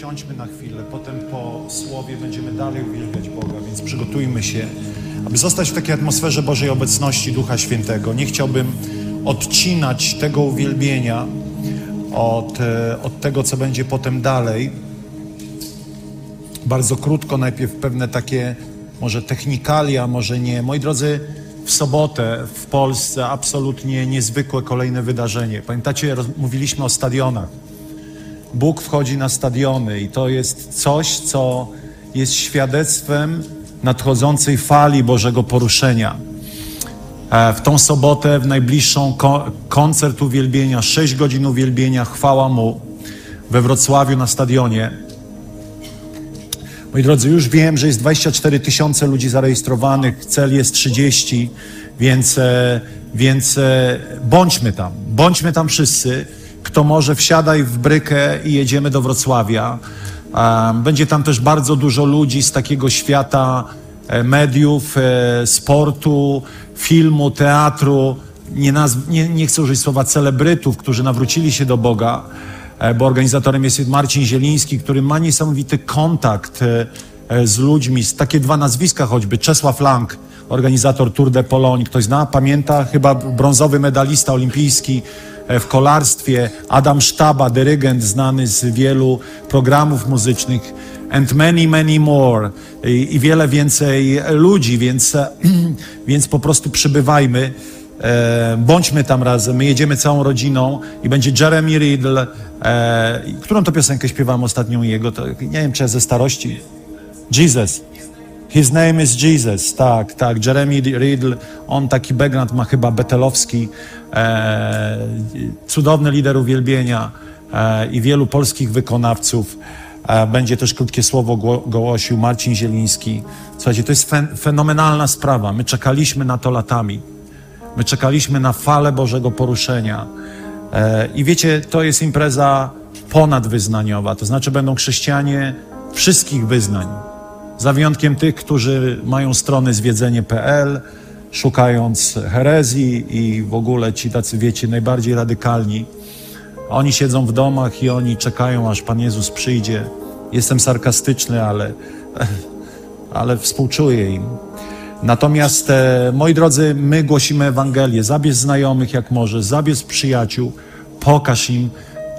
Usiądźmy na chwilę, potem po słowie będziemy dalej uwielbiać Boga, więc przygotujmy się, aby zostać w takiej atmosferze Bożej obecności Ducha Świętego. Nie chciałbym odcinać tego uwielbienia od, e, od tego, co będzie potem dalej. Bardzo krótko, najpierw pewne takie może technikalia, może nie. Moi drodzy, w sobotę w Polsce absolutnie niezwykłe kolejne wydarzenie. Pamiętacie, mówiliśmy o stadionach. Bóg wchodzi na stadiony i to jest coś, co jest świadectwem nadchodzącej fali Bożego poruszenia. E, w tą sobotę, w najbliższą koncert uwielbienia, 6 godzin uwielbienia, chwała Mu we Wrocławiu na stadionie. Moi drodzy, już wiem, że jest 24 tysiące ludzi zarejestrowanych, cel jest 30, więc, e, więc e, bądźmy tam, bądźmy tam wszyscy. Kto może, wsiadaj w brykę i jedziemy do Wrocławia. Będzie tam też bardzo dużo ludzi z takiego świata e, mediów, e, sportu, filmu, teatru. Nie, nazw- nie, nie chcę użyć słowa celebrytów, którzy nawrócili się do Boga, e, bo organizatorem jest Marcin Zieliński, który ma niesamowity kontakt z ludźmi, takie dwa nazwiska choćby, Czesław Lang, organizator Tour de Pologne, ktoś zna, pamięta, chyba brązowy medalista olimpijski, w kolarstwie, Adam Sztaba, dyrygent znany z wielu programów muzycznych, and many, many more i, i wiele więcej ludzi, więc, więc po prostu przybywajmy. E, bądźmy tam razem, my jedziemy całą rodziną i będzie Jeremy Riddle. E, którą to piosenkę śpiewałem ostatnią jego? To, nie wiem, czy ze starości. Jesus. His name is Jesus, tak, tak. Jeremy Riddle, on taki background ma chyba betelowski, e, cudowny lider uwielbienia e, i wielu polskich wykonawców. E, będzie też krótkie słowo głosił Marcin Zieliński. Słuchajcie, to jest fen fenomenalna sprawa. My czekaliśmy na to latami. My czekaliśmy na falę Bożego poruszenia. E, I wiecie, to jest impreza ponadwyznaniowa, to znaczy będą chrześcijanie wszystkich wyznań za wyjątkiem tych, którzy mają strony zwiedzenie.pl, szukając herezji i w ogóle ci tacy, wiecie, najbardziej radykalni. Oni siedzą w domach i oni czekają, aż Pan Jezus przyjdzie. Jestem sarkastyczny, ale, ale współczuję im. Natomiast, e, moi drodzy, my głosimy Ewangelię. Zabierz znajomych jak może, zabierz przyjaciół, pokaż im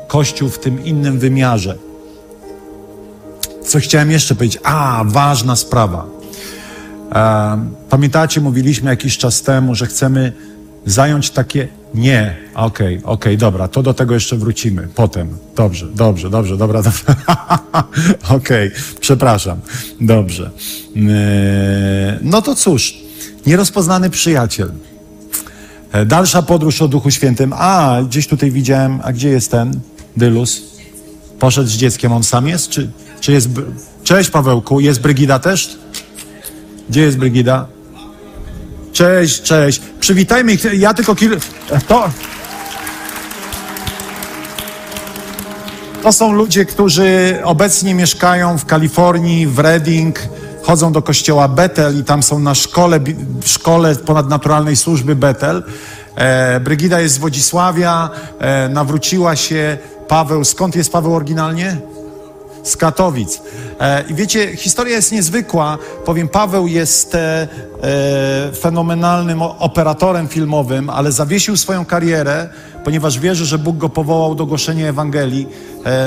Kościół w tym innym wymiarze. Co chciałem jeszcze powiedzieć? A, ważna sprawa. E, pamiętacie, mówiliśmy jakiś czas temu, że chcemy zająć takie. Nie, okej, okay, okej, okay, dobra, to do tego jeszcze wrócimy potem. Dobrze, dobrze, dobrze, dobra, dobrze. okej, okay, przepraszam. Dobrze. E, no to cóż, nierozpoznany przyjaciel. E, dalsza podróż o Duchu Świętym. A, gdzieś tutaj widziałem, a gdzie jest ten Dylus? Poszedł z dzieckiem, on sam jest, czy czy jest... Cześć Pawełku, jest Brygida też? Gdzie jest Brygida? Cześć, cześć. Przywitajmy ich. Ja tylko kilka... To... To są ludzie, którzy obecnie mieszkają w Kalifornii, w Reading, chodzą do kościoła Betel i tam są na szkole, w szkole ponadnaturalnej służby Betel. E, Brygida jest z Wodzisławia, e, nawróciła się. Paweł, skąd jest Paweł oryginalnie? Z Katowic. E, I wiecie, historia jest niezwykła. Powiem, Paweł jest e, e, fenomenalnym operatorem filmowym, ale zawiesił swoją karierę, ponieważ wierzy, że Bóg go powołał do głoszenia Ewangelii.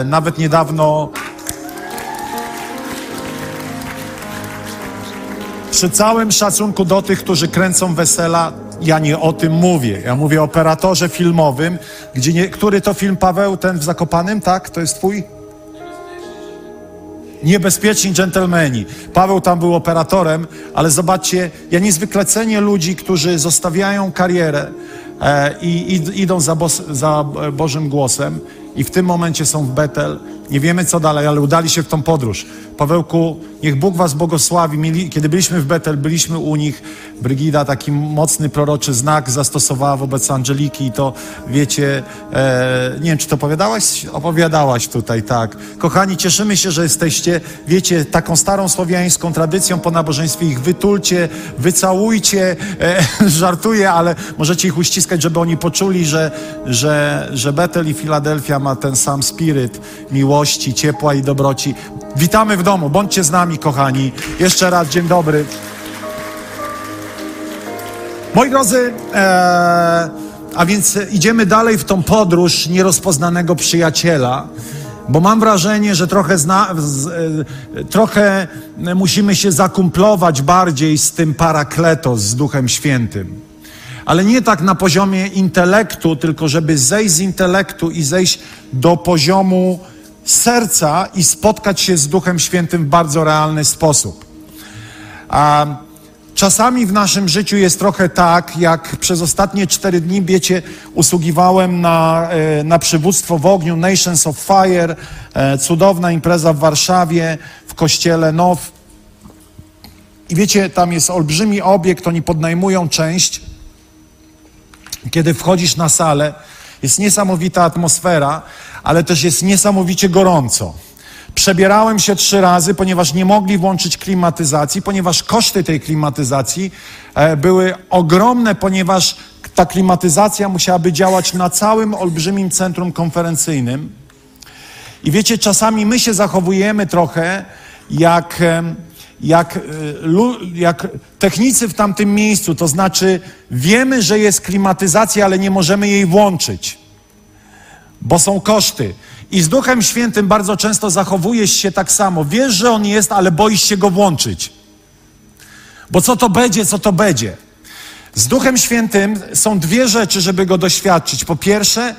Nawet niedawno przy całym szacunku do tych, którzy kręcą wesela, ja nie o tym mówię. Ja mówię o operatorze filmowym, gdzie nie, który to film, Paweł, ten w Zakopanym, tak? To jest twój? Niebezpieczni dżentelmeni. Paweł tam był operatorem, ale zobaczcie, ja niezwykle cenię ludzi, którzy zostawiają karierę e, i, idą za, za Bożym głosem. I w tym momencie są w Betel. Nie wiemy co dalej, ale udali się w tą podróż. Pawełku, niech Bóg was błogosławi. Mieli, kiedy byliśmy w Betel, byliśmy u nich. Brygida taki mocny proroczy znak zastosowała wobec Angeliki i to, wiecie, e, nie wiem, czy to opowiadałaś? Opowiadałaś tutaj, tak. Kochani, cieszymy się, że jesteście, wiecie, taką starą słowiańską tradycją po nabożeństwie ich wytulcie, wycałujcie, e, żartuję, ale możecie ich uściskać, żeby oni poczuli, że, że, że Betel i Filadelfia ma ten sam spiryt miłości, ciepła i dobroci. Witamy w domu, bądźcie z nami, kochani. Jeszcze raz dzień dobry. Moi drodzy, e, a więc idziemy dalej w tą podróż nierozpoznanego przyjaciela, bo mam wrażenie, że trochę, zna, z, e, trochę musimy się zakumplować bardziej z tym parakletos, z Duchem Świętym. Ale nie tak na poziomie intelektu, tylko żeby zejść z intelektu i zejść do poziomu serca i spotkać się z Duchem Świętym w bardzo realny sposób. A czasami w naszym życiu jest trochę tak, jak przez ostatnie cztery dni, wiecie, usługiwałem na, e, na przywództwo w ogniu Nations of Fire, e, cudowna impreza w Warszawie, w kościele Now. I wiecie, tam jest olbrzymi obiekt, oni podnajmują część. Kiedy wchodzisz na salę, jest niesamowita atmosfera, ale też jest niesamowicie gorąco. Przebierałem się trzy razy, ponieważ nie mogli włączyć klimatyzacji, ponieważ koszty tej klimatyzacji e, były ogromne, ponieważ ta klimatyzacja musiałaby działać na całym olbrzymim centrum konferencyjnym. I wiecie, czasami my się zachowujemy trochę jak, jak, e, jak technicy w tamtym miejscu, to znaczy wiemy, że jest klimatyzacja, ale nie możemy jej włączyć bo są koszty. I z Duchem Świętym bardzo często zachowujesz się tak samo. Wiesz, że On jest, ale boisz się Go włączyć. Bo co to będzie, co to będzie. Z Duchem Świętym są dwie rzeczy, żeby Go doświadczyć. Po pierwsze,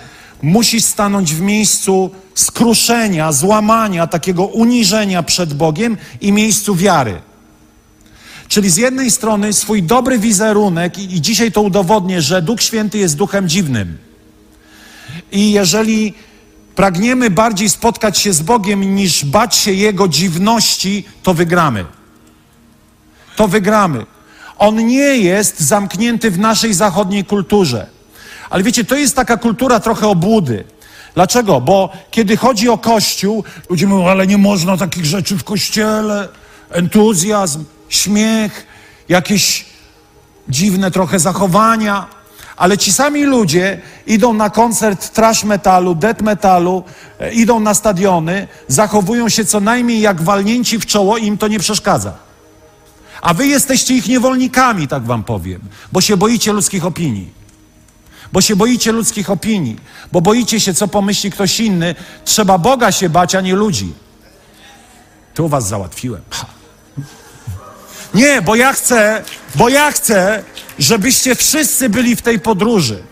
musisz stanąć w miejscu skruszenia, złamania, takiego uniżenia przed Bogiem i miejscu wiary. Czyli z jednej strony swój dobry wizerunek, i dzisiaj to udowodnię, że Duch Święty jest duchem dziwnym. I jeżeli pragniemy bardziej spotkać się z Bogiem niż bać się Jego dziwności, to wygramy. To wygramy. On nie jest zamknięty w naszej zachodniej kulturze. Ale wiecie, to jest taka kultura trochę obłudy. Dlaczego? Bo kiedy chodzi o Kościół, ludzie mówią, ale nie można takich rzeczy w Kościele. Entuzjazm, śmiech, jakieś dziwne trochę zachowania. Ale ci sami ludzie idą na koncert trash metalu, death metalu, e, idą na stadiony, zachowują się co najmniej jak walnięci w czoło i im to nie przeszkadza. A wy jesteście ich niewolnikami, tak wam powiem, bo się boicie ludzkich opinii. Bo się boicie ludzkich opinii, bo boicie się, co pomyśli ktoś inny. Trzeba Boga się bać, a nie ludzi. Tu was załatwiłem. Ha. Nie, bo ja chcę, bo ja chcę, żebyście wszyscy byli w tej podróży.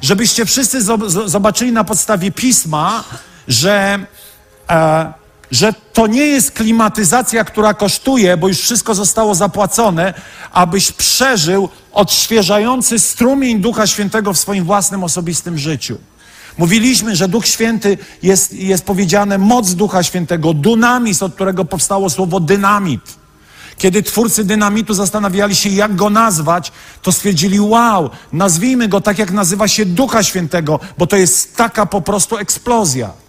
Żebyście wszyscy zobaczyli na podstawie pisma, że, e, że to nie jest klimatyzacja, która kosztuje, bo już wszystko zostało zapłacone, abyś przeżył odświeżający strumień Ducha Świętego w swoim własnym osobistym życiu. Mówiliśmy, że Duch Święty jest, jest powiedziane moc Ducha Świętego, dunamis, od którego powstało słowo dynamit. Kiedy twórcy dynamitu zastanawiali się, jak go nazwać, to stwierdzili: Wow, nazwijmy go tak, jak nazywa się Ducha Świętego, bo to jest taka po prostu eksplozja.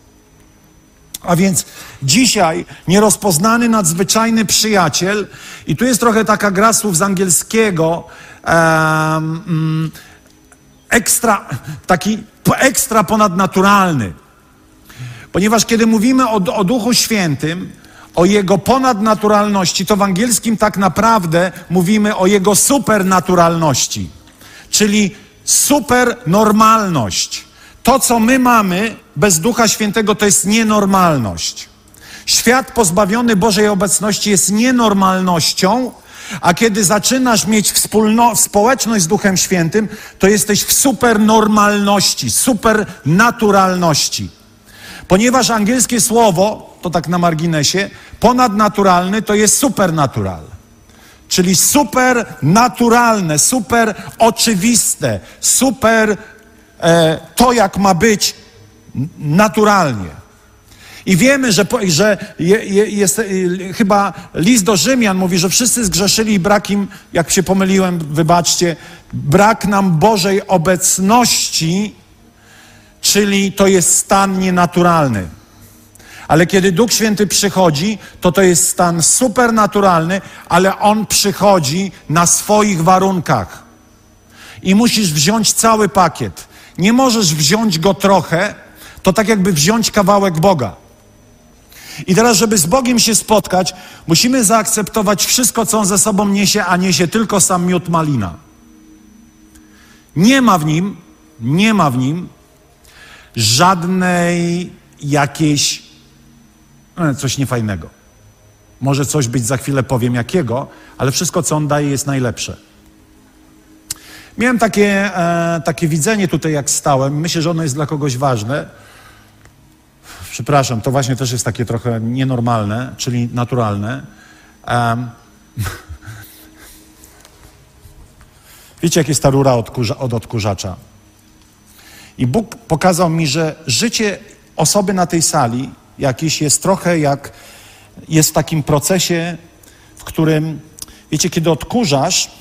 A więc dzisiaj nierozpoznany, nadzwyczajny przyjaciel, i tu jest trochę taka gra słów z angielskiego, um, ekstra, taki ekstra ponadnaturalny. Ponieważ kiedy mówimy o, o Duchu Świętym, o Jego ponadnaturalności, to w angielskim tak naprawdę mówimy o Jego supernaturalności, czyli supernormalność. To, co my mamy bez Ducha Świętego, to jest nienormalność. Świat pozbawiony Bożej obecności jest nienormalnością, a kiedy zaczynasz mieć wspólno, społeczność z Duchem Świętym, to jesteś w supernormalności, supernaturalności. Ponieważ angielskie słowo, to tak na marginesie, ponadnaturalny to jest supernatural. Czyli supernaturalne, super oczywiste, super to, jak ma być naturalnie. I wiemy, że, że je, je, jest, chyba list do Rzymian mówi, że wszyscy zgrzeszyli i brak im, jak się pomyliłem, wybaczcie, brak nam Bożej obecności, czyli to jest stan nienaturalny. Ale kiedy Duch Święty przychodzi, to to jest stan supernaturalny, ale On przychodzi na swoich warunkach. I musisz wziąć cały pakiet. Nie możesz wziąć go trochę, to tak jakby wziąć kawałek Boga. I teraz, żeby z Bogiem się spotkać, musimy zaakceptować wszystko, co On ze sobą niesie, a niesie tylko sam miód malina. Nie ma w nim, nie ma w nim żadnej jakiejś, no, coś niefajnego. Może coś być za chwilę powiem jakiego, ale wszystko, co On daje, jest najlepsze. Miałem takie, e, takie widzenie tutaj, jak stałem. Myślę, że ono jest dla kogoś ważne Przepraszam, to właśnie też jest takie trochę nienormalne, czyli naturalne. Um, wiecie, jak jest ta rura odkurza, od odkurzacza? I Bóg pokazał mi, że życie osoby na tej sali jakieś jest trochę jak jest w takim procesie, w którym, wiecie, kiedy odkurzasz,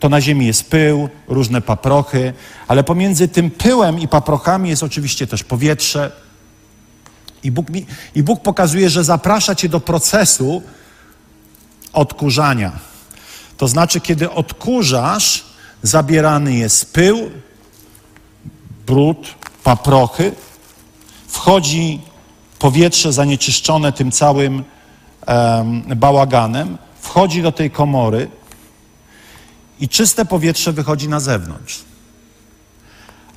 to na ziemi jest pył, różne paprochy, ale pomiędzy tym pyłem i paprochami jest oczywiście też powietrze, i Bóg, mi, I Bóg pokazuje, że zaprasza cię do procesu odkurzania. To znaczy, kiedy odkurzasz, zabierany jest pył, brud, paprochy, wchodzi powietrze zanieczyszczone tym całym um, bałaganem, wchodzi do tej komory i czyste powietrze wychodzi na zewnątrz.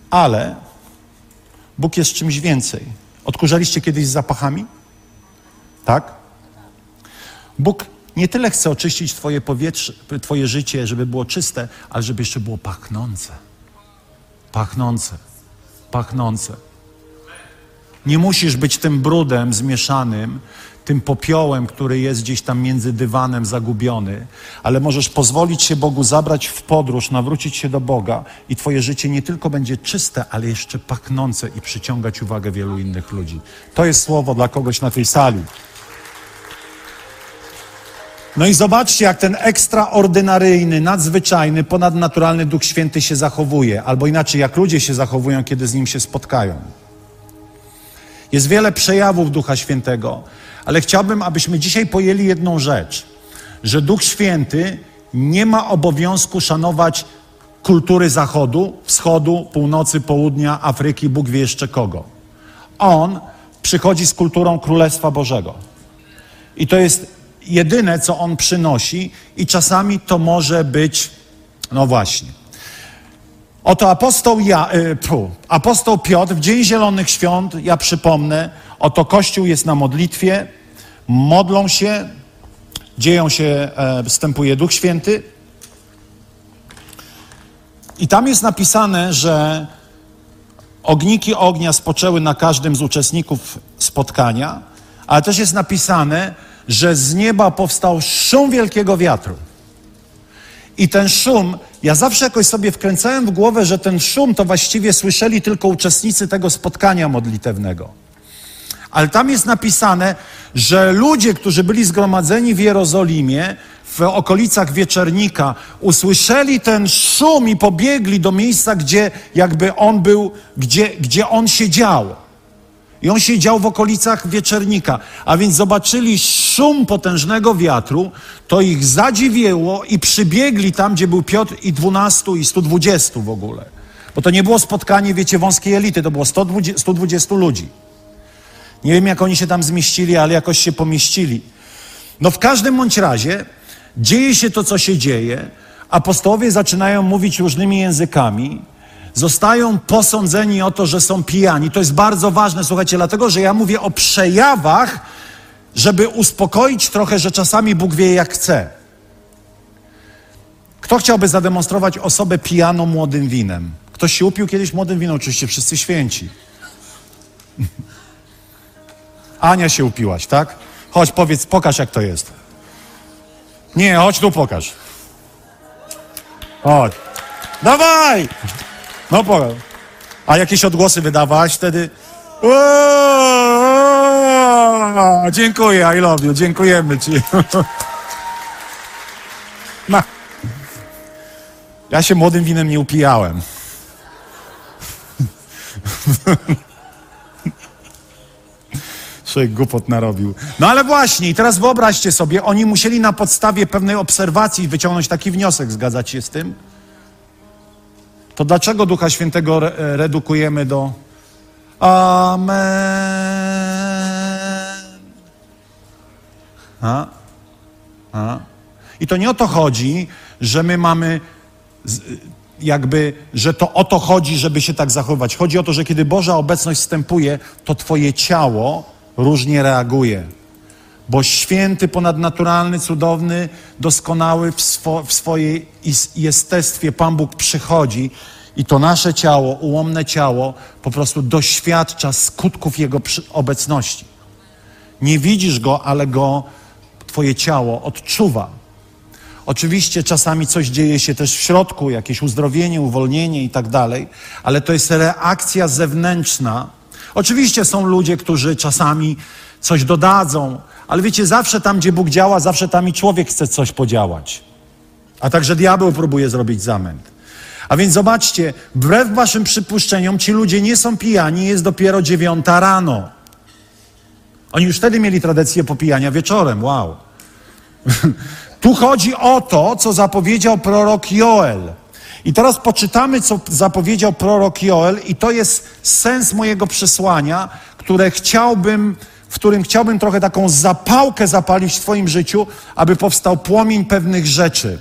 Ale Bóg jest czymś więcej. Odkurzaliście kiedyś zapachami? Tak? Bóg nie tyle chce oczyścić twoje powietrze, twoje życie, żeby było czyste, ale żeby jeszcze było pachnące. Pachnące. Pachnące. Nie musisz być tym brudem zmieszanym, tym popiołem, który jest gdzieś tam między dywanem zagubiony, ale możesz pozwolić się Bogu zabrać w podróż, nawrócić się do Boga i Twoje życie nie tylko będzie czyste, ale jeszcze pachnące i przyciągać uwagę wielu innych ludzi. To jest słowo dla kogoś na tej sali. No i zobaczcie, jak ten ekstraordynaryjny, nadzwyczajny, ponadnaturalny Duch Święty się zachowuje, albo inaczej, jak ludzie się zachowują, kiedy z Nim się spotkają. Jest wiele przejawów Ducha Świętego, ale chciałbym, abyśmy dzisiaj pojęli jedną rzecz, że Duch Święty nie ma obowiązku szanować kultury Zachodu, Wschodu, Północy, Południa, Afryki, Bóg wie jeszcze kogo. On przychodzi z kulturą Królestwa Bożego. I to jest jedyne, co on przynosi, i czasami to może być, no właśnie. Oto apostoł, ja, y, pfu, apostoł Piotr w Dzień Zielonych Świąt, ja przypomnę, oto Kościół jest na modlitwie, modlą się, dzieją się, e, wstępuje Duch Święty. I tam jest napisane, że ogniki ognia spoczęły na każdym z uczestników spotkania, ale też jest napisane, że z nieba powstał szum wielkiego wiatru. I ten szum, ja zawsze jakoś sobie wkręcałem w głowę, że ten szum to właściwie słyszeli tylko uczestnicy tego spotkania modlitewnego. Ale tam jest napisane, że ludzie, którzy byli zgromadzeni w Jerozolimie, w okolicach wieczernika, usłyszeli ten szum i pobiegli do miejsca, gdzie jakby on był, gdzie, gdzie on siedział. I on siedział w okolicach wieczernika, a więc zobaczyli szum potężnego wiatru, to ich zadziwiło i przybiegli tam, gdzie był Piotr i 12 i 120 w ogóle. Bo to nie było spotkanie, wiecie, wąskiej elity, to było 120, 120 ludzi. Nie wiem, jak oni się tam zmieścili, ale jakoś się pomieścili. No w każdym bądź razie dzieje się to, co się dzieje. Apostołowie zaczynają mówić różnymi językami. Zostają posądzeni o to, że są pijani. To jest bardzo ważne, słuchajcie, dlatego, że ja mówię o przejawach, żeby uspokoić trochę, że czasami Bóg wie, jak chce. Kto chciałby zademonstrować osobę pijaną młodym winem? Ktoś się upił kiedyś młodym winem? Oczywiście wszyscy święci. Ania się upiłaś, tak? Chodź, powiedz, pokaż jak to jest. Nie, chodź tu pokaż. Chodź. Dawaj! No pokaż. A jakieś odgłosy wydawałaś wtedy? O, dziękuję, I love you, dziękujemy Ci. No. Ja się młodym winem nie upijałem. Człowiek głupot narobił. No ale właśnie, i teraz wyobraźcie sobie, oni musieli na podstawie pewnej obserwacji wyciągnąć taki wniosek, zgadzać się z tym? To dlaczego Ducha Świętego re redukujemy do Amen? A? A? I to nie o to chodzi, że my mamy jakby, że to o to chodzi, żeby się tak zachować. Chodzi o to, że kiedy Boża obecność wstępuje, to Twoje ciało różnie reaguje. Bo święty, ponadnaturalny, cudowny, doskonały w, swo, w swojej jestestwie Pan Bóg przychodzi i to nasze ciało, ułomne ciało, po prostu doświadcza skutków Jego obecności. Nie widzisz Go, ale Go Twoje ciało odczuwa. Oczywiście czasami coś dzieje się też w środku, jakieś uzdrowienie, uwolnienie i tak dalej, ale to jest reakcja zewnętrzna. Oczywiście są ludzie, którzy czasami coś dodadzą, ale wiecie, zawsze tam, gdzie Bóg działa, zawsze tam i człowiek chce coś podziałać. A także diabeł próbuje zrobić zamęt. A więc zobaczcie, wbrew waszym przypuszczeniom, ci ludzie nie są pijani, jest dopiero dziewiąta rano. Oni już wtedy mieli tradycję popijania wieczorem, wow. Tu chodzi o to, co zapowiedział prorok Joel. I teraz poczytamy, co zapowiedział prorok Joel, i to jest sens mojego przesłania, które chciałbym, w którym chciałbym trochę taką zapałkę zapalić w Twoim życiu, aby powstał płomień pewnych rzeczy.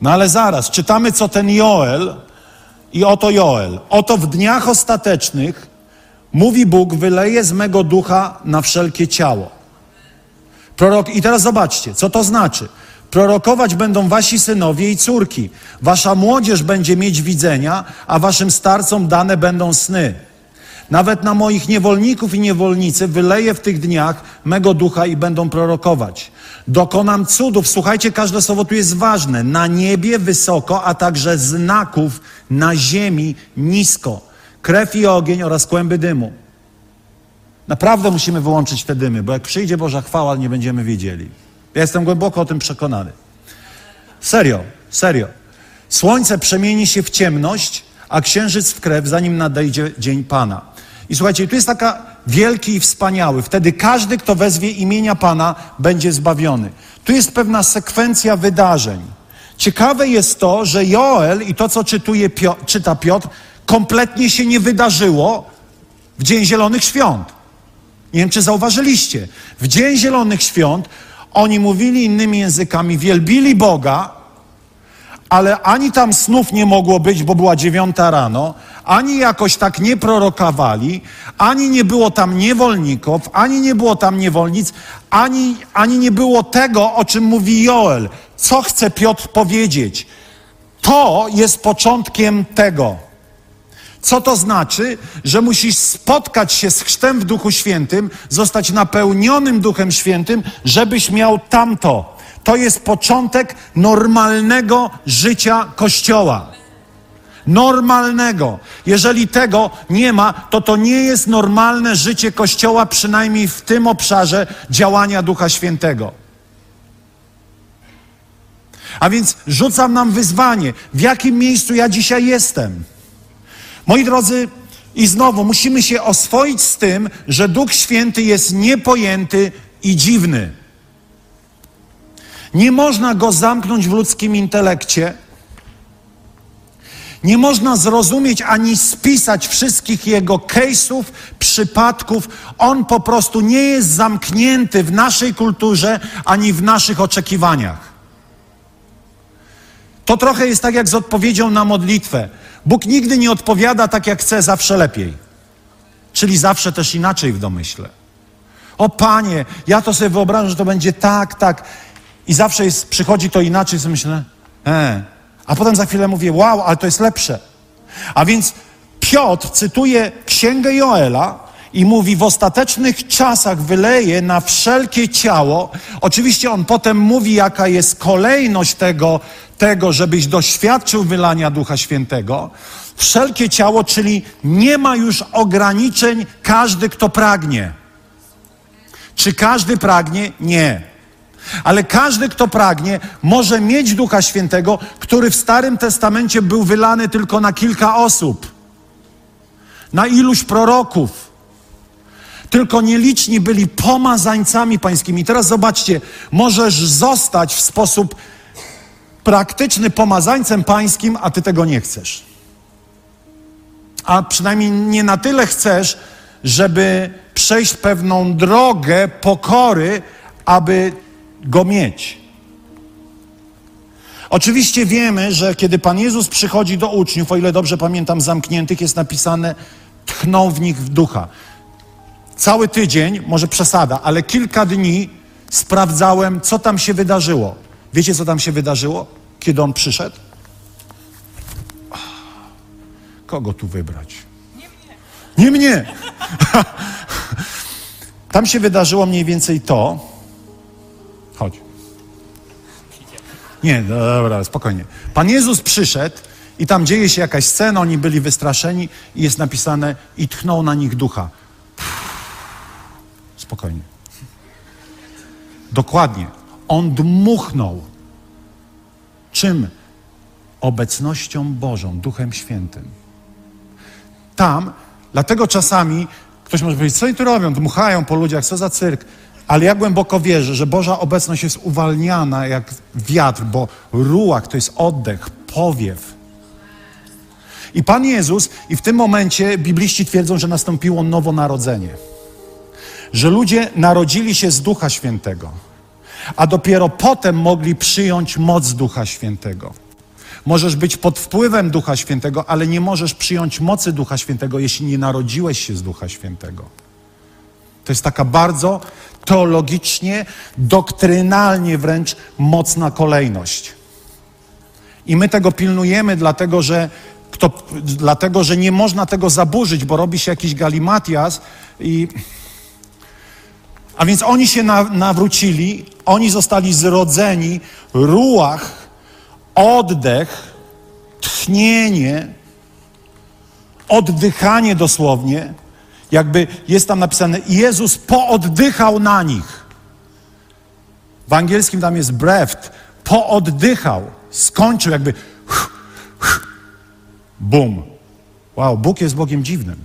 No ale zaraz, czytamy, co ten Joel, i oto Joel. Oto w dniach ostatecznych mówi Bóg, wyleje z mego ducha na wszelkie ciało. Prorok... I teraz zobaczcie, co to znaczy. Prorokować będą wasi synowie i córki. Wasza młodzież będzie mieć widzenia, a waszym starcom dane będą sny. Nawet na moich niewolników i niewolnicy wyleję w tych dniach mego ducha i będą prorokować. Dokonam cudów. Słuchajcie, każde słowo tu jest ważne. Na niebie wysoko, a także znaków na ziemi nisko. Krew i ogień oraz kłęby dymu. Naprawdę musimy wyłączyć te dymy, bo jak przyjdzie Boża chwała, nie będziemy wiedzieli. Ja jestem głęboko o tym przekonany. Serio, serio. Słońce przemieni się w ciemność, a księżyc w krew, zanim nadejdzie dzień Pana. I słuchajcie, tu jest taka wielki i wspaniały. Wtedy każdy, kto wezwie imienia Pana, będzie zbawiony. Tu jest pewna sekwencja wydarzeń. Ciekawe jest to, że Joel i to, co czytuje, czyta Piotr, kompletnie się nie wydarzyło w Dzień Zielonych Świąt. Nie wiem, czy zauważyliście. W Dzień Zielonych Świąt oni mówili innymi językami, wielbili Boga, ale ani tam snów nie mogło być, bo była dziewiąta rano, ani jakoś tak nie prorokowali, ani nie było tam niewolników, ani nie było tam niewolnic, ani, ani nie było tego, o czym mówi Joel. Co chce Piotr powiedzieć? To jest początkiem tego. Co to znaczy? Że musisz spotkać się z chrztem w Duchu Świętym, zostać napełnionym Duchem Świętym, żebyś miał tamto. To jest początek normalnego życia Kościoła. Normalnego. Jeżeli tego nie ma, to to nie jest normalne życie Kościoła, przynajmniej w tym obszarze działania Ducha Świętego. A więc rzucam nam wyzwanie, w jakim miejscu ja dzisiaj jestem. Moi drodzy, i znowu musimy się oswoić z tym, że Duch Święty jest niepojęty i dziwny. Nie można go zamknąć w ludzkim intelekcie. Nie można zrozumieć ani spisać wszystkich jego case'ów, przypadków. On po prostu nie jest zamknięty w naszej kulturze ani w naszych oczekiwaniach. To trochę jest tak jak z odpowiedzią na modlitwę. Bóg nigdy nie odpowiada tak, jak chce, zawsze lepiej. Czyli zawsze też inaczej w domyśle. O Panie, ja to sobie wyobrażam, że to będzie tak, tak. I zawsze jest, przychodzi to inaczej, sobie myślę, e. A potem za chwilę mówię, wow, ale to jest lepsze. A więc Piotr cytuje księgę Joela i mówi: W ostatecznych czasach wyleje na wszelkie ciało. Oczywiście on potem mówi, jaka jest kolejność tego, tego żebyś doświadczył wylania Ducha Świętego. Wszelkie ciało, czyli nie ma już ograniczeń każdy, kto pragnie. Czy każdy pragnie? Nie. Ale każdy, kto pragnie, może mieć Ducha Świętego, który w Starym Testamencie był wylany tylko na kilka osób, na iluś proroków. Tylko nieliczni byli pomazańcami pańskimi. Teraz zobaczcie, możesz zostać w sposób praktyczny pomazańcem pańskim, a ty tego nie chcesz. A przynajmniej nie na tyle chcesz, żeby przejść pewną drogę pokory, aby go mieć. Oczywiście wiemy, że kiedy Pan Jezus przychodzi do uczniów, o ile dobrze pamiętam, zamkniętych, jest napisane, tchnął w nich w ducha. Cały tydzień, może przesada, ale kilka dni sprawdzałem, co tam się wydarzyło. Wiecie, co tam się wydarzyło, kiedy on przyszedł? Kogo tu wybrać? Nie mnie. Nie mnie. tam się wydarzyło mniej więcej to. Chodź. Nie, dobra, spokojnie. Pan Jezus przyszedł i tam dzieje się jakaś scena, oni byli wystraszeni i jest napisane i tchnął na nich ducha. Spokojnie. Dokładnie. On dmuchnął. Czym? Obecnością Bożą, Duchem Świętym. Tam, dlatego czasami ktoś może powiedzieć, co oni tu robią? Dmuchają po ludziach, co za cyrk. Ale ja głęboko wierzę, że Boża obecność jest uwalniana jak wiatr, bo ruach to jest oddech, powiew. I Pan Jezus, i w tym momencie bibliści twierdzą, że nastąpiło nowonarodzenie. Że ludzie narodzili się z Ducha Świętego, a dopiero potem mogli przyjąć moc Ducha Świętego. Możesz być pod wpływem Ducha Świętego, ale nie możesz przyjąć mocy Ducha Świętego, jeśli nie narodziłeś się z Ducha Świętego. To jest taka bardzo teologicznie, doktrynalnie wręcz mocna kolejność. I my tego pilnujemy, dlatego że, kto, dlatego, że nie można tego zaburzyć, bo robi się jakiś galimatias i... A więc oni się na, nawrócili, oni zostali zrodzeni, ruach, oddech, tchnienie, oddychanie dosłownie, jakby jest tam napisane, Jezus pooddychał na nich. W angielskim tam jest breath, pooddychał, skończył jakby bum. Wow, Bóg jest Bogiem dziwnym.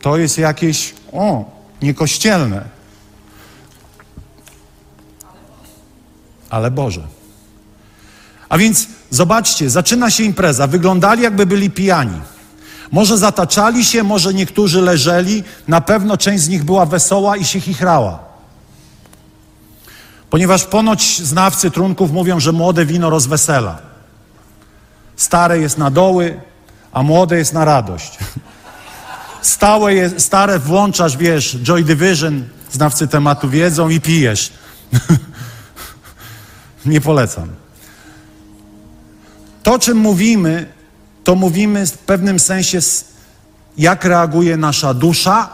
To jest jakieś, o, niekościelne. Ale Boże. A więc zobaczcie, zaczyna się impreza. Wyglądali jakby byli pijani. Może zataczali się, może niektórzy leżeli, na pewno część z nich była wesoła i się chichrała. Ponieważ ponoć znawcy trunków mówią, że młode wino rozwesela. Stare jest na doły, a młode jest na radość. Stałe stare włączasz, wiesz, Joy Division, znawcy tematu wiedzą i pijesz. Nie polecam. To, czym mówimy, to mówimy w pewnym sensie, jak reaguje nasza dusza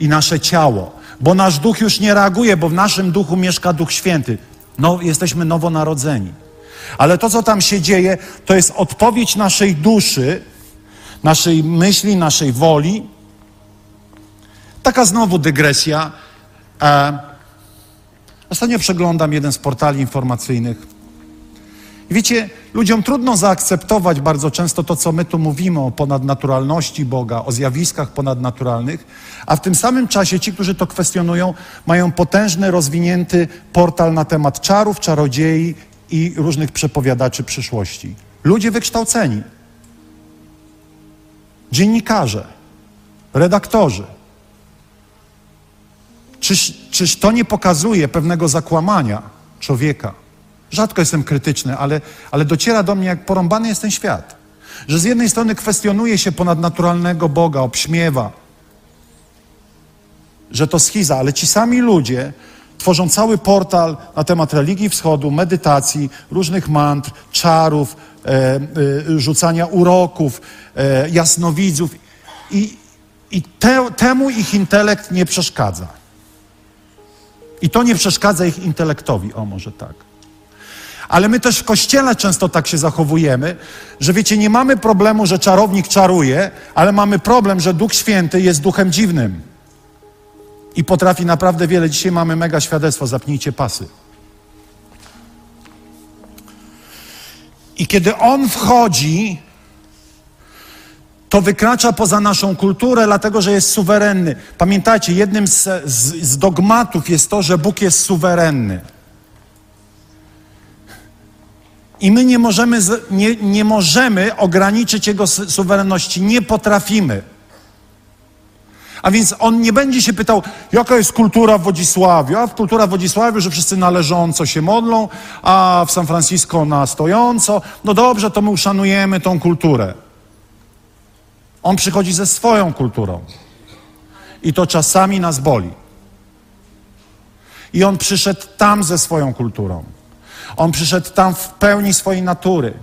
i nasze ciało. Bo nasz duch już nie reaguje, bo w naszym duchu mieszka Duch Święty. No, jesteśmy nowonarodzeni. Ale to, co tam się dzieje, to jest odpowiedź naszej duszy, naszej myśli, naszej woli. Taka znowu dygresja. E, ostatnio przeglądam jeden z portali informacyjnych wiecie, ludziom trudno zaakceptować bardzo często to, co my tu mówimy o ponadnaturalności Boga, o zjawiskach ponadnaturalnych, a w tym samym czasie ci, którzy to kwestionują, mają potężny, rozwinięty portal na temat czarów, czarodziei i różnych przepowiadaczy przyszłości. Ludzie wykształceni, dziennikarze, redaktorzy. Czyż, czyż to nie pokazuje pewnego zakłamania człowieka? Rzadko jestem krytyczny, ale, ale dociera do mnie, jak porąbany jest ten świat. Że z jednej strony kwestionuje się ponadnaturalnego Boga, obśmiewa, że to schiza, ale ci sami ludzie tworzą cały portal na temat religii wschodu, medytacji, różnych mantr, czarów, e, e, rzucania uroków, e, jasnowidzów i, i te, temu ich intelekt nie przeszkadza. I to nie przeszkadza ich intelektowi, o może tak. Ale my też w kościele często tak się zachowujemy, że wiecie, nie mamy problemu, że czarownik czaruje, ale mamy problem, że Duch Święty jest duchem dziwnym. I potrafi naprawdę wiele. Dzisiaj mamy mega świadectwo, zapnijcie pasy. I kiedy on wchodzi, to wykracza poza naszą kulturę, dlatego że jest suwerenny. Pamiętajcie, jednym z, z, z dogmatów jest to, że Bóg jest suwerenny. I my nie możemy, nie, nie możemy ograniczyć Jego suwerenności, nie potrafimy. A więc on nie będzie się pytał, jaka jest kultura w Wodzisławiu. A w kultura w Wodzisławiu, że wszyscy należąco się modlą, a w San Francisco na stojąco. No dobrze, to my uszanujemy tą kulturę. On przychodzi ze swoją kulturą. I to czasami nas boli. I on przyszedł tam ze swoją kulturą. On przyszedł tam w pełni swojej natury.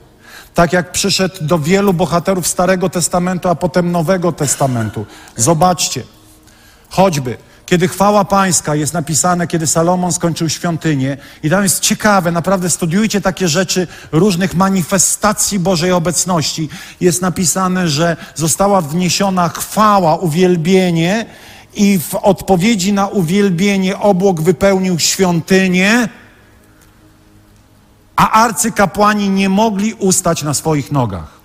Tak jak przyszedł do wielu bohaterów Starego Testamentu, a potem Nowego Testamentu. Zobaczcie, choćby kiedy chwała pańska jest napisane, kiedy Salomon skończył świątynię. I tam jest ciekawe, naprawdę studiujcie takie rzeczy różnych manifestacji Bożej obecności. Jest napisane, że została wniesiona chwała, uwielbienie i w odpowiedzi na uwielbienie obłok wypełnił świątynię, a arcykapłani nie mogli ustać na swoich nogach.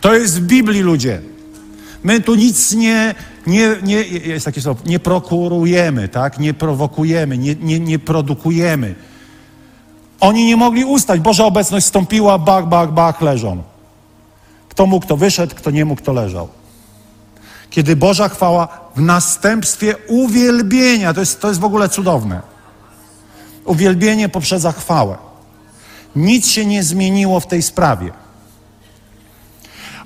To jest w Biblii, ludzie. My tu nic nie, nie, nie jest takie słowo, nie prokurujemy, tak? Nie prowokujemy, nie, nie, nie produkujemy. Oni nie mogli ustać. Boża obecność stąpiła, bach, bach, bach, leżą. Kto mógł, kto wyszedł, kto nie mógł, kto leżał. Kiedy Boża chwała w następstwie uwielbienia, to jest, to jest w ogóle cudowne. Uwielbienie poprzedza chwałę. Nic się nie zmieniło w tej sprawie.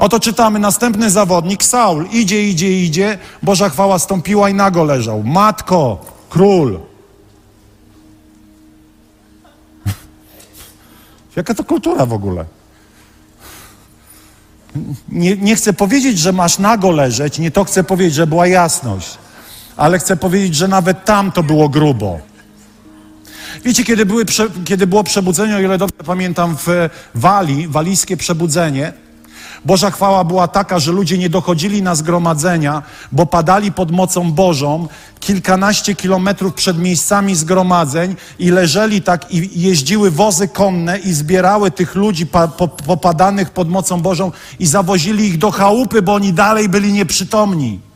Oto czytamy, następny zawodnik, Saul, idzie, idzie, idzie, Boża chwała stąpiła i nago leżał. Matko, król. Jaka to kultura w ogóle? Nie, nie chcę powiedzieć, że masz nago leżeć, nie to chcę powiedzieć, że była jasność, ale chcę powiedzieć, że nawet tam to było grubo. Wiecie, kiedy, były, kiedy było przebudzenie, o ile dobrze pamiętam, w Walii, walijskie przebudzenie, Boża chwała była taka, że ludzie nie dochodzili na zgromadzenia, bo padali pod mocą Bożą kilkanaście kilometrów przed miejscami zgromadzeń i leżeli tak i jeździły wozy konne i zbierały tych ludzi popadanych pod mocą Bożą i zawozili ich do chałupy, bo oni dalej byli nieprzytomni.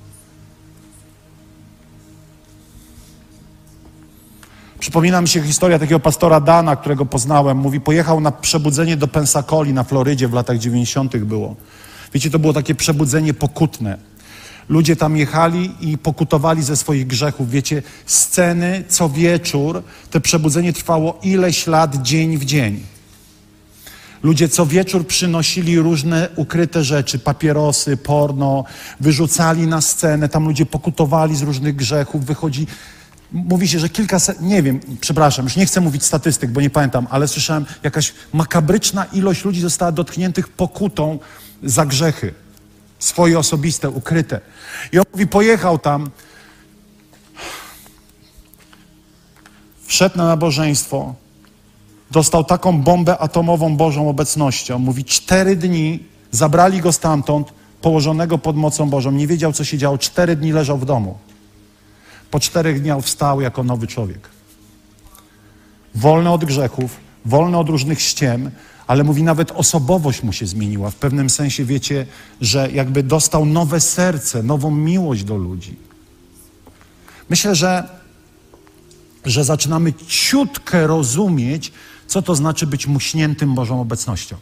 Przypomina mi się historia takiego pastora Dana, którego poznałem. Mówi, pojechał na przebudzenie do Pensacoli na Florydzie w latach 90. było. Wiecie, to było takie przebudzenie pokutne. Ludzie tam jechali i pokutowali ze swoich grzechów. Wiecie, sceny co wieczór, to przebudzenie trwało ileś lat, dzień w dzień. Ludzie co wieczór przynosili różne ukryte rzeczy, papierosy, porno, wyrzucali na scenę, tam ludzie pokutowali z różnych grzechów, wychodzi mówi się, że kilkaset, nie wiem, przepraszam, już nie chcę mówić statystyk, bo nie pamiętam, ale słyszałem, jakaś makabryczna ilość ludzi została dotkniętych pokutą za grzechy. Swoje osobiste, ukryte. I on mówi, pojechał tam, wszedł na nabożeństwo, dostał taką bombę atomową Bożą obecnością. Mówi, cztery dni zabrali go stamtąd, położonego pod mocą Bożą. Nie wiedział, co się działo. Cztery dni leżał w domu. Po czterech dniach wstał jako nowy człowiek. Wolny od grzechów, wolny od różnych ściem, ale mówi nawet osobowość mu się zmieniła. W pewnym sensie wiecie, że jakby dostał nowe serce, nową miłość do ludzi. Myślę, że, że zaczynamy ciutkę rozumieć, co to znaczy być muśniętym Bożą obecnością.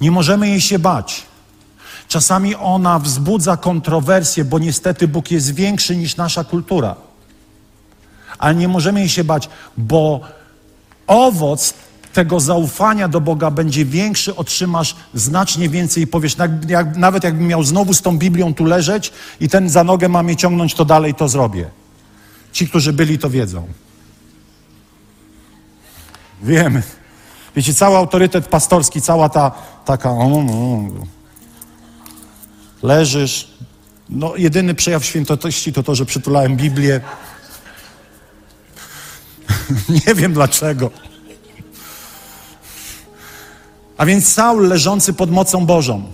Nie możemy jej się bać. Czasami ona wzbudza kontrowersje, bo niestety Bóg jest większy niż nasza kultura. Ale nie możemy jej się bać, bo owoc tego zaufania do Boga będzie większy, otrzymasz znacznie więcej i powiesz, jak, nawet jakbym miał znowu z tą Biblią tu leżeć i ten za nogę ma mnie ciągnąć, to dalej to zrobię. Ci, którzy byli, to wiedzą. Wiemy. Wiecie, cały autorytet pastorski, cała ta taka leżysz. No, jedyny przejaw świętości to to, że przytulałem Biblię. Nie wiem dlaczego. A więc Saul leżący pod mocą Bożą.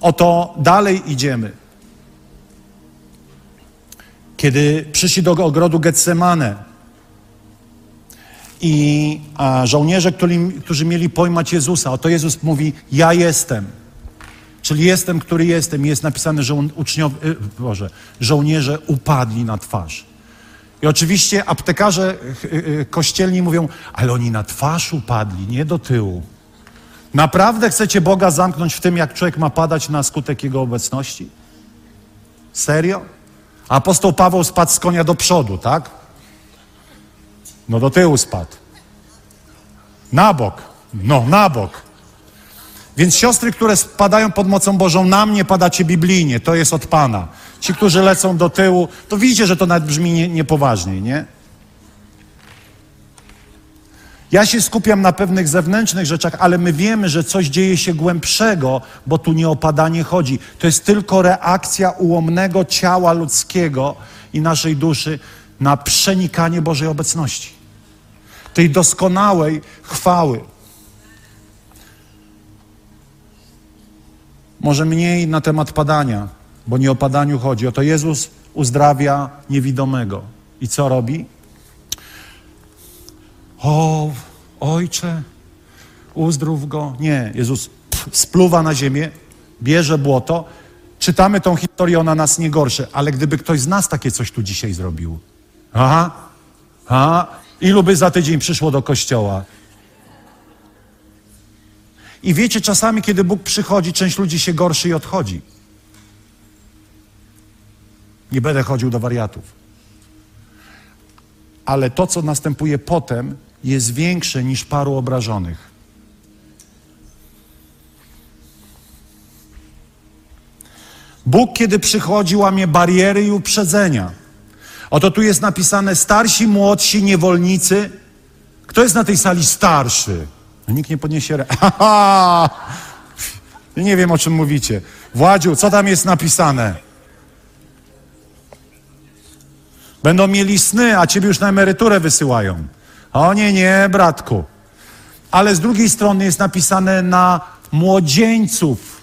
Oto dalej idziemy. Kiedy przyszli do ogrodu Getsemane i żołnierze, którzy mieli pojmać Jezusa, oto Jezus mówi: Ja jestem. Czyli jestem, który jestem. Jest napisane, że uczniowie, Boże, żołnierze upadli na twarz. I oczywiście aptekarze kościelni mówią, ale oni na twarz upadli, nie do tyłu. Naprawdę chcecie Boga zamknąć w tym, jak człowiek ma padać na skutek Jego obecności? Serio? Apostoł Paweł spadł z konia do przodu, tak? No do tyłu spadł. Na bok. No, na bok. Więc siostry, które spadają pod mocą Bożą, na mnie padacie biblijnie, to jest od Pana. Ci, którzy lecą do tyłu, to widzicie, że to nawet brzmi nie, niepoważniej, nie? Ja się skupiam na pewnych zewnętrznych rzeczach, ale my wiemy, że coś dzieje się głębszego, bo tu nie o padanie chodzi. To jest tylko reakcja ułomnego ciała ludzkiego i naszej duszy na przenikanie Bożej obecności. Tej doskonałej chwały. Może mniej na temat padania, bo nie o padaniu chodzi. Oto Jezus uzdrawia niewidomego. I co robi? O, ojcze, uzdrów go. Nie, Jezus spluwa na ziemię, bierze błoto. Czytamy tą historię, ona nas nie gorszy, ale gdyby ktoś z nas takie coś tu dzisiaj zrobił, aha, aha, ilu by za tydzień przyszło do kościoła? I wiecie, czasami, kiedy Bóg przychodzi, część ludzi się gorszy i odchodzi. Nie będę chodził do wariatów. Ale to, co następuje potem, jest większe niż paru obrażonych. Bóg, kiedy przychodzi, łamie bariery i uprzedzenia. Oto tu jest napisane starsi, młodsi, niewolnicy. Kto jest na tej sali starszy? No, nikt nie podniesie ręki. Nie wiem, o czym mówicie. Władziu, co tam jest napisane? Będą mieli sny, a ciebie już na emeryturę wysyłają. O nie, nie, bratku. Ale z drugiej strony jest napisane na młodzieńców,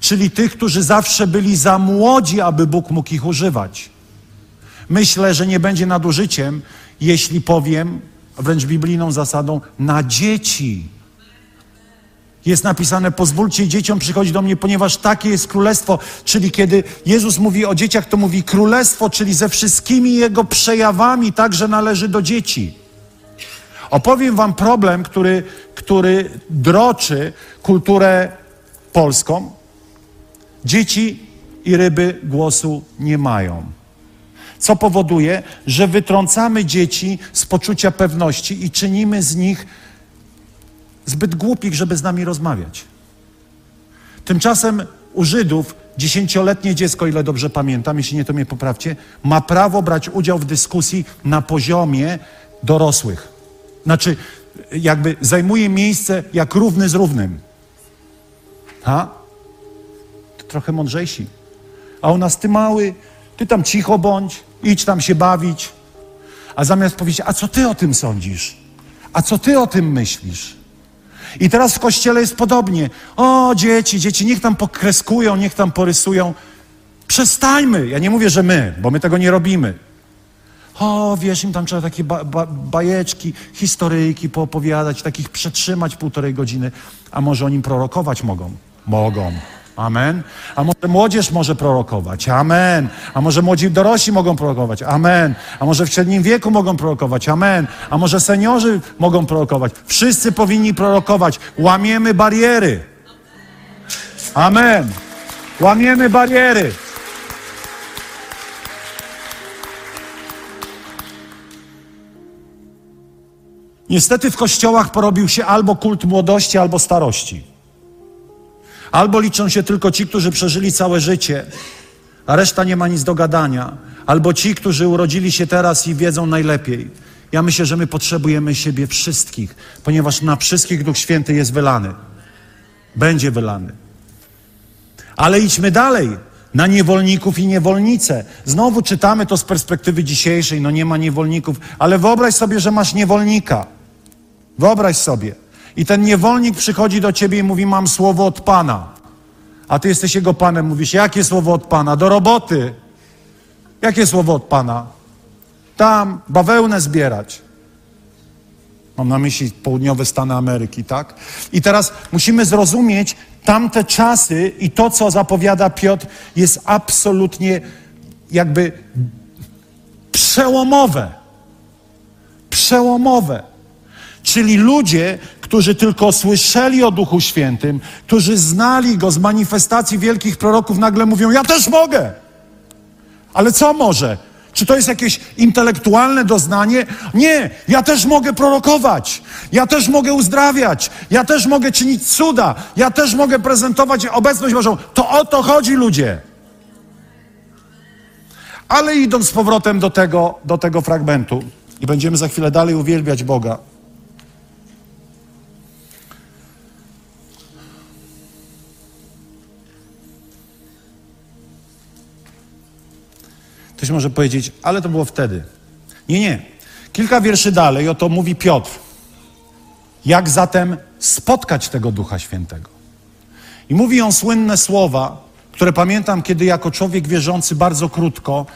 czyli tych, którzy zawsze byli za młodzi, aby Bóg mógł ich używać. Myślę, że nie będzie nadużyciem, jeśli powiem, wręcz biblijną zasadą, na dzieci. Jest napisane, pozwólcie dzieciom przychodzić do mnie, ponieważ takie jest królestwo. Czyli kiedy Jezus mówi o dzieciach, to mówi królestwo, czyli ze wszystkimi jego przejawami także należy do dzieci. Opowiem wam problem, który, który droczy kulturę polską. Dzieci i ryby głosu nie mają. Co powoduje, że wytrącamy dzieci z poczucia pewności i czynimy z nich zbyt głupich, żeby z nami rozmawiać. Tymczasem u Żydów dziesięcioletnie dziecko, ile dobrze pamiętam, jeśli nie to mnie poprawcie, ma prawo brać udział w dyskusji na poziomie dorosłych. Znaczy, jakby zajmuje miejsce jak równy z równym. Ha? To trochę mądrzejsi. A u nas ty mały, ty tam cicho bądź, idź tam się bawić. A zamiast powiedzieć, a co ty o tym sądzisz? A co ty o tym myślisz? I teraz w kościele jest podobnie. O, dzieci, dzieci, niech tam pokreskują, niech tam porysują. Przestańmy. Ja nie mówię, że my, bo my tego nie robimy. O, wiesz, im tam trzeba takie ba ba bajeczki, historyjki poopowiadać, takich przetrzymać półtorej godziny. A może o nim prorokować mogą? Mogą. Amen. A może młodzież może prorokować? Amen. A może młodzi dorośli mogą prorokować? Amen. A może w średnim wieku mogą prorokować? Amen. A może seniorzy mogą prorokować? Wszyscy powinni prorokować. Łamiemy bariery. Amen. Łamiemy bariery. Niestety w kościołach porobił się albo kult młodości, albo starości. Albo liczą się tylko ci, którzy przeżyli całe życie, a reszta nie ma nic do gadania, albo ci, którzy urodzili się teraz i wiedzą najlepiej. Ja myślę, że my potrzebujemy siebie wszystkich, ponieważ na wszystkich Duch Święty jest wylany. Będzie wylany. Ale idźmy dalej. na niewolników i niewolnice. Znowu czytamy to z perspektywy dzisiejszej, no nie ma niewolników, ale wyobraź sobie, że masz niewolnika. Wyobraź sobie. I ten niewolnik przychodzi do ciebie i mówi: Mam słowo od Pana. A ty jesteś jego panem, mówisz: Jakie słowo od Pana? Do roboty. Jakie słowo od Pana? Tam bawełnę zbierać. Mam na myśli południowe Stany Ameryki, tak? I teraz musimy zrozumieć tamte czasy i to, co zapowiada Piotr, jest absolutnie jakby przełomowe. Przełomowe. Czyli ludzie, którzy tylko słyszeli o Duchu Świętym, którzy znali go z manifestacji wielkich proroków, nagle mówią: Ja też mogę. Ale co może? Czy to jest jakieś intelektualne doznanie? Nie, ja też mogę prorokować, ja też mogę uzdrawiać, ja też mogę czynić cuda, ja też mogę prezentować obecność Bożą. To o to chodzi, ludzie. Ale idąc z powrotem do tego, do tego fragmentu, i będziemy za chwilę dalej uwielbiać Boga. Ktoś może powiedzieć, ale to było wtedy. Nie, nie. Kilka wierszy dalej, oto mówi Piotr. Jak zatem spotkać tego Ducha Świętego? I mówi on słynne słowa, które pamiętam, kiedy jako człowiek wierzący bardzo krótko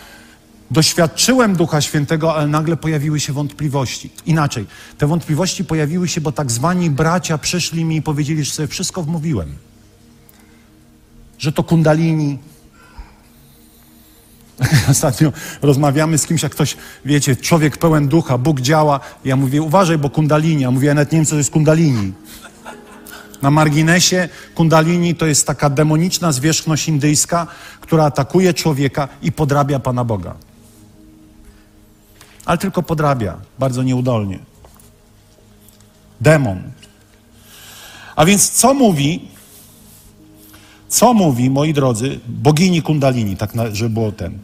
doświadczyłem Ducha Świętego, ale nagle pojawiły się wątpliwości. Inaczej, te wątpliwości pojawiły się, bo tak zwani bracia przyszli mi i powiedzieli, że sobie wszystko wmówiłem. Że to kundalini, Ostatnio rozmawiamy z kimś, jak ktoś, wiecie, człowiek pełen ducha, Bóg działa. Ja mówię, uważaj, bo kundalini. Ja mówię, ja nawet nie wiem, co to jest kundalini. Na marginesie kundalini to jest taka demoniczna zwierzchność indyjska, która atakuje człowieka i podrabia Pana Boga. Ale tylko podrabia, bardzo nieudolnie. Demon. A więc co mówi co mówi, moi drodzy, bogini Kundalini, tak na, żeby było ten.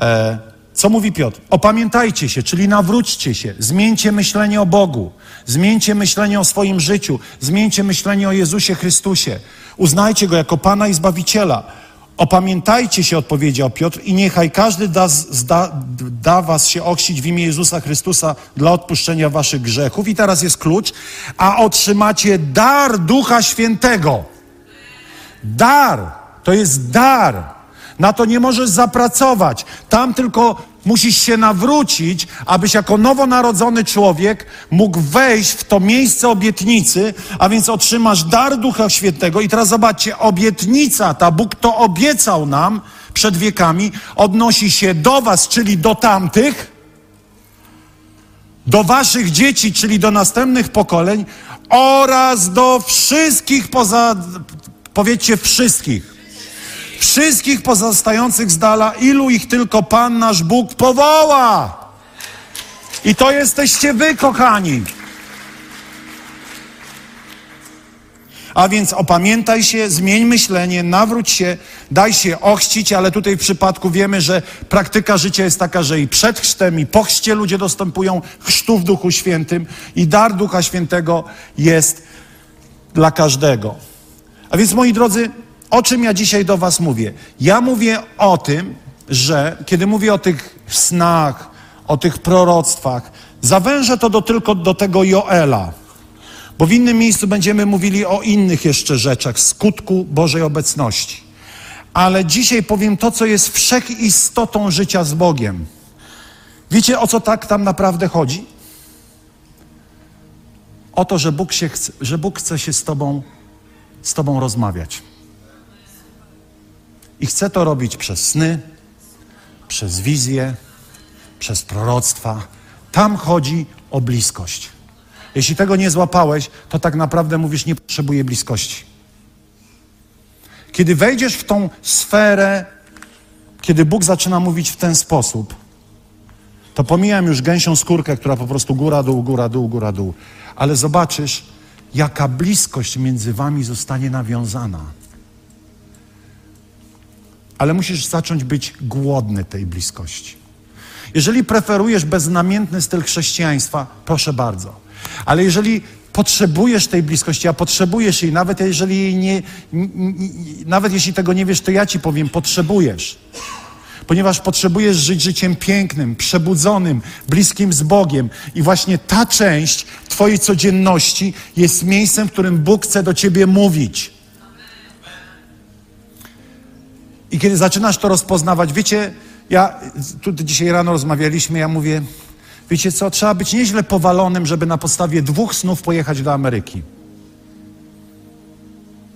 E, co mówi Piotr? Opamiętajcie się, czyli nawróćcie się, zmieńcie myślenie o Bogu, zmieńcie myślenie o swoim życiu, zmieńcie myślenie o Jezusie Chrystusie. Uznajcie Go jako Pana i Zbawiciela. Opamiętajcie się, odpowiedział Piotr, i niechaj każdy da, zda, da was się ochrzcić w imię Jezusa Chrystusa dla odpuszczenia waszych grzechów. I teraz jest klucz, a otrzymacie dar Ducha Świętego. Dar. To jest dar. Na to nie możesz zapracować. Tam tylko musisz się nawrócić, abyś jako nowonarodzony człowiek mógł wejść w to miejsce obietnicy, a więc otrzymasz dar Ducha Świętego. I teraz zobaczcie, obietnica ta, Bóg to obiecał nam przed wiekami, odnosi się do Was, czyli do tamtych, do Waszych dzieci, czyli do następnych pokoleń oraz do wszystkich poza, Powiedzcie wszystkich. Wszystkich pozostających z dala, ilu ich tylko Pan nasz Bóg powoła. I to jesteście wy, kochani. A więc opamiętaj się, zmień myślenie, nawróć się, daj się ochrzcić, ale tutaj w przypadku wiemy, że praktyka życia jest taka, że i przed chrztem, i po chrzcie ludzie dostępują chrztu w Duchu Świętym i dar Ducha Świętego jest dla każdego. A więc, moi drodzy, o czym ja dzisiaj do Was mówię? Ja mówię o tym, że kiedy mówię o tych snach, o tych proroctwach, zawężę to do, tylko do tego Joela. Bo w innym miejscu będziemy mówili o innych jeszcze rzeczach, skutku Bożej obecności. Ale dzisiaj powiem to, co jest wszechistotą życia z Bogiem. Wiecie, o co tak tam naprawdę chodzi? O to, że Bóg, się chce, że Bóg chce się z Tobą z Tobą rozmawiać. I chcę to robić przez sny, przez wizje, przez proroctwa. Tam chodzi o bliskość. Jeśli tego nie złapałeś, to tak naprawdę mówisz, nie potrzebuję bliskości. Kiedy wejdziesz w tą sferę, kiedy Bóg zaczyna mówić w ten sposób, to pomijam już gęsią skórkę, która po prostu góra, dół, góra, dół, góra, dół. Ale zobaczysz, jaka bliskość między wami zostanie nawiązana. Ale musisz zacząć być głodny tej bliskości. Jeżeli preferujesz beznamiętny styl chrześcijaństwa, proszę bardzo. Ale jeżeli Potrzebujesz tej bliskości, a potrzebujesz jej, nawet jeżeli nie, nawet jeśli tego nie wiesz, to ja ci powiem, potrzebujesz. Ponieważ potrzebujesz żyć życiem pięknym, przebudzonym, bliskim z Bogiem. I właśnie ta część Twojej codzienności jest miejscem, w którym Bóg chce do Ciebie mówić. I kiedy zaczynasz to rozpoznawać, wiecie, ja tu dzisiaj rano rozmawialiśmy, ja mówię, wiecie co, trzeba być nieźle powalonym, żeby na podstawie dwóch snów pojechać do Ameryki.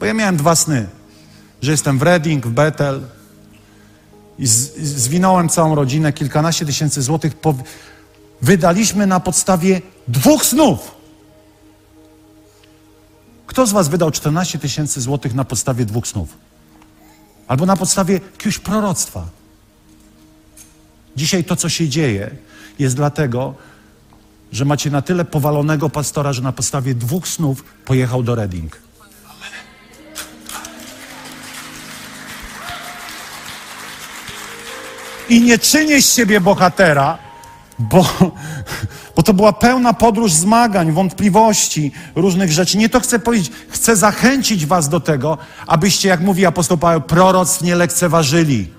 Bo ja miałem dwa sny, że jestem w Reading, w Bethel i zwinąłem całą rodzinę, kilkanaście tysięcy złotych wydaliśmy na podstawie dwóch snów. Kto z was wydał 14 tysięcy złotych na podstawie dwóch snów? Albo na podstawie jakiegoś proroctwa. Dzisiaj to, co się dzieje, jest dlatego, że macie na tyle powalonego pastora, że na podstawie dwóch snów pojechał do Reading. I nie czynię z siebie bohatera, bo, bo to była pełna podróż zmagań, wątpliwości, różnych rzeczy. Nie to chcę powiedzieć, chcę zachęcić Was do tego, abyście, jak mówi apostoł Paweł, proroctw nie lekceważyli.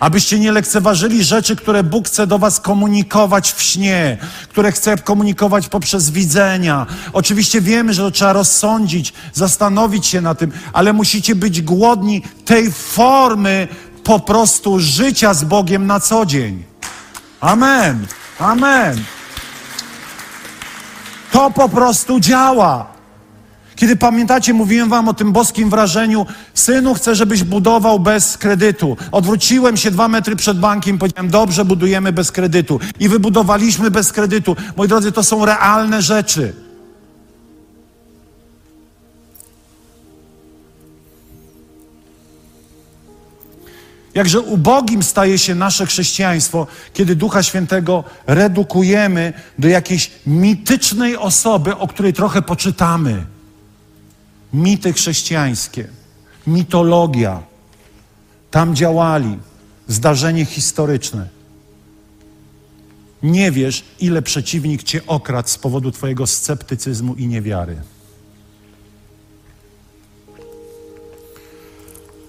Abyście nie lekceważyli rzeczy, które Bóg chce do Was komunikować w śnie, które chce komunikować poprzez widzenia. Oczywiście wiemy, że to trzeba rozsądzić, zastanowić się na tym, ale musicie być głodni tej formy po prostu życia z Bogiem na co dzień. Amen. Amen. To po prostu działa. Kiedy pamiętacie, mówiłem wam o tym boskim wrażeniu, synu, chcę, żebyś budował bez kredytu. Odwróciłem się dwa metry przed bankiem, powiedziałem, dobrze, budujemy bez kredytu. I wybudowaliśmy bez kredytu. Moi drodzy, to są realne rzeczy. Jakże ubogim staje się nasze chrześcijaństwo, kiedy Ducha Świętego redukujemy do jakiejś mitycznej osoby, o której trochę poczytamy. Mity chrześcijańskie, mitologia. Tam działali, zdarzenie historyczne. Nie wiesz, ile przeciwnik cię okradł z powodu twojego sceptycyzmu i niewiary.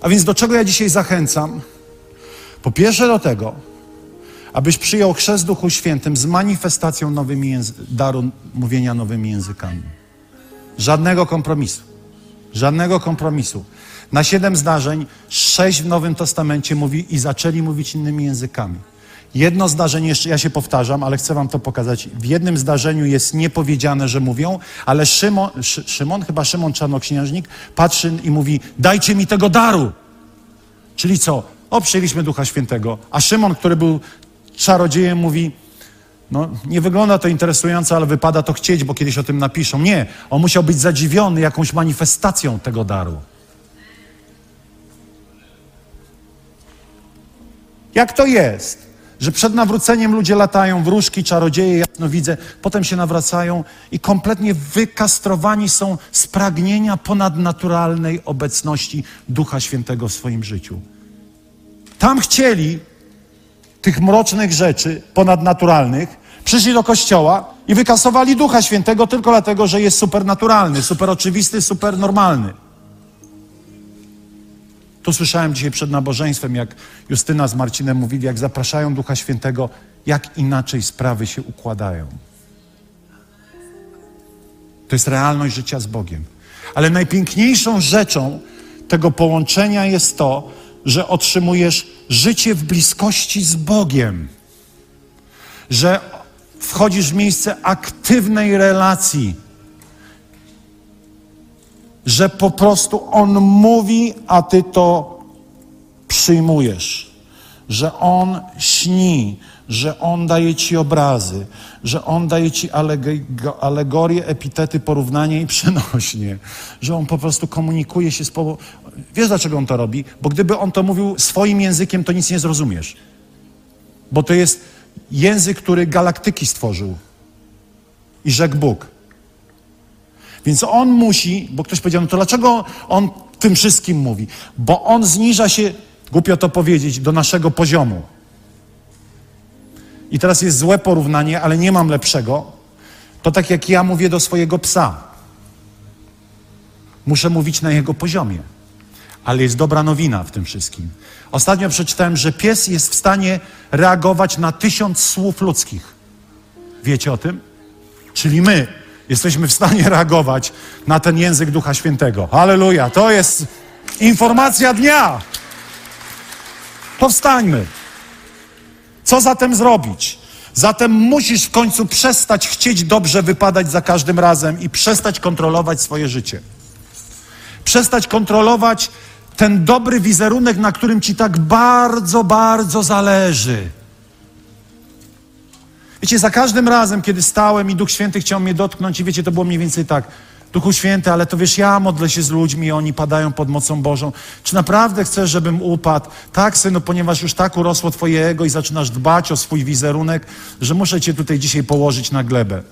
A więc do czego ja dzisiaj zachęcam? Po pierwsze do tego, abyś przyjął chrzest Duchu Świętym z manifestacją nowymi daru mówienia nowymi językami. Żadnego kompromisu. Żadnego kompromisu. Na siedem zdarzeń, sześć w Nowym Testamencie mówi i zaczęli mówić innymi językami. Jedno zdarzenie, jeszcze ja się powtarzam, ale chcę wam to pokazać. W jednym zdarzeniu jest niepowiedziane, że mówią, ale Szymon, Szymon chyba Szymon Czarnoksiężnik, patrzy i mówi: Dajcie mi tego daru. Czyli co? O, przyjęliśmy Ducha Świętego. A Szymon, który był czarodziejem, mówi, no nie wygląda to interesująco, ale wypada to chcieć, bo kiedyś o tym napiszą. Nie, on musiał być zadziwiony jakąś manifestacją tego daru. Jak to jest, że przed nawróceniem ludzie latają, wróżki, czarodzieje, jasno widzę, potem się nawracają i kompletnie wykastrowani są z pragnienia ponadnaturalnej obecności Ducha Świętego w swoim życiu. Tam chcieli tych mrocznych rzeczy ponadnaturalnych, przyszli do kościoła i wykasowali Ducha Świętego tylko dlatego, że jest supernaturalny, super oczywisty, super normalny. Tu słyszałem dzisiaj przed nabożeństwem, jak Justyna z Marcinem mówili, jak zapraszają Ducha Świętego, jak inaczej sprawy się układają. To jest realność życia z Bogiem. Ale najpiękniejszą rzeczą tego połączenia jest to, że otrzymujesz życie w bliskości z Bogiem, że wchodzisz w miejsce aktywnej relacji, że po prostu On mówi, a Ty to przyjmujesz, że On śni, że On daje Ci obrazy, że On daje Ci alegorie, epitety, porównanie i przenośnie, że On po prostu komunikuje się z powodu... Wiesz, dlaczego On to robi? Bo gdyby On to mówił swoim językiem, to nic nie zrozumiesz. Bo to jest język, który galaktyki stworzył. I rzekł Bóg. Więc On musi, bo ktoś powiedział, no to dlaczego On tym wszystkim mówi? Bo On zniża się, głupio to powiedzieć, do naszego poziomu. I teraz jest złe porównanie, ale nie mam lepszego. To tak jak ja mówię do swojego psa. Muszę mówić na jego poziomie. Ale jest dobra nowina w tym wszystkim. Ostatnio przeczytałem, że pies jest w stanie reagować na tysiąc słów ludzkich. Wiecie o tym? Czyli my jesteśmy w stanie reagować na ten język Ducha Świętego. Halleluja! To jest informacja dnia. Powstańmy. Co zatem zrobić? Zatem musisz w końcu przestać chcieć dobrze wypadać za każdym razem i przestać kontrolować swoje życie. Przestać kontrolować ten dobry wizerunek, na którym ci tak bardzo, bardzo zależy. Wiecie, za każdym razem, kiedy stałem i Duch Święty chciał mnie dotknąć, i wiecie, to było mniej więcej tak. Duchu Święty, ale to wiesz, ja modlę się z ludźmi, oni padają pod mocą Bożą. Czy naprawdę chcesz, żebym upadł? Tak, synu, ponieważ już tak urosło twoje ego i zaczynasz dbać o swój wizerunek, że muszę cię tutaj dzisiaj położyć na glebę.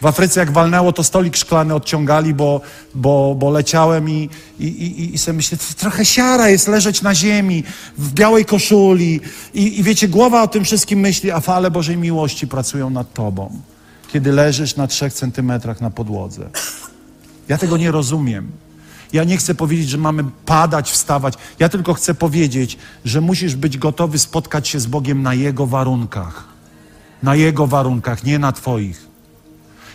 W Afryce jak walnęło, to stolik szklany odciągali, bo, bo, bo leciałem i, i, i, i sobie myślę, trochę siara jest leżeć na ziemi, w białej koszuli i, i wiecie, głowa o tym wszystkim myśli, a fale Bożej miłości pracują nad tobą, kiedy leżysz na trzech centymetrach na podłodze. Ja tego nie rozumiem. Ja nie chcę powiedzieć, że mamy padać, wstawać. Ja tylko chcę powiedzieć, że musisz być gotowy spotkać się z Bogiem na Jego warunkach. Na Jego warunkach, nie na Twoich.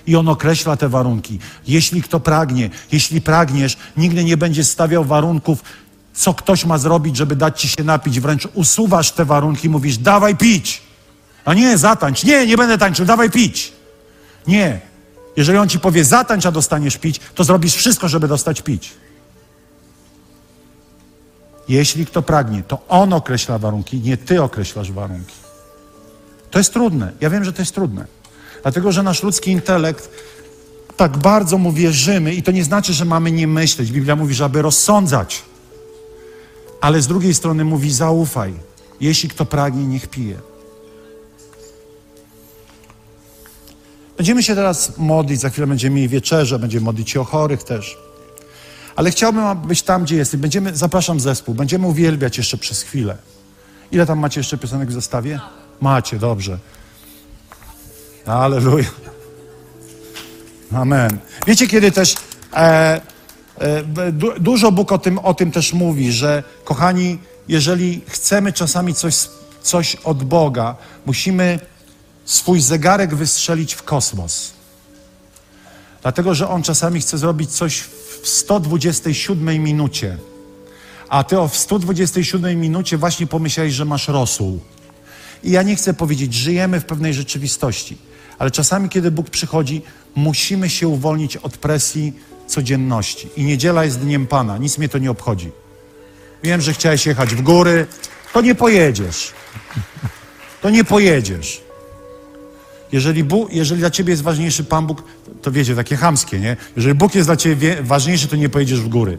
I on określa te warunki. Jeśli kto pragnie, jeśli pragniesz, nigdy nie będziesz stawiał warunków, co ktoś ma zrobić, żeby dać ci się napić. Wręcz usuwasz te warunki, mówisz, dawaj pić. A nie, zatańcz. Nie, nie będę tańczył, dawaj pić. Nie. Jeżeli on ci powie, zatańcz, a dostaniesz pić, to zrobisz wszystko, żeby dostać pić. Jeśli kto pragnie, to on określa warunki, nie ty określasz warunki. To jest trudne. Ja wiem, że to jest trudne. Dlatego, że nasz ludzki intelekt tak bardzo mu wierzymy i to nie znaczy, że mamy nie myśleć. Biblia mówi, że aby rozsądzać. Ale z drugiej strony mówi, zaufaj. Jeśli kto pragnie, niech pije. Będziemy się teraz modlić, za chwilę będziemy mieli wieczerze, będziemy modlić się o chorych też. Ale chciałbym być tam, gdzie jesteś. Będziemy, zapraszam zespół, będziemy uwielbiać jeszcze przez chwilę. Ile tam macie jeszcze piosenek w zestawie? Macie, dobrze. Aleluja. Amen. Wiecie, kiedy też e, e, du, dużo Bóg o tym, o tym też mówi, że kochani, jeżeli chcemy czasami coś, coś od Boga, musimy swój zegarek wystrzelić w kosmos. Dlatego, że On czasami chce zrobić coś w 127 minucie. A ty o w 127 minucie właśnie pomyślałeś, że masz rosół. I ja nie chcę powiedzieć, żyjemy w pewnej rzeczywistości. Ale czasami, kiedy Bóg przychodzi, musimy się uwolnić od presji codzienności. I niedziela jest dniem Pana, nic mnie to nie obchodzi. Wiem, że chciałeś jechać w góry, to nie pojedziesz. To nie pojedziesz. Jeżeli, Bóg, jeżeli dla ciebie jest ważniejszy Pan Bóg, to wiecie, takie chamskie, nie? Jeżeli Bóg jest dla ciebie ważniejszy, to nie pojedziesz w góry.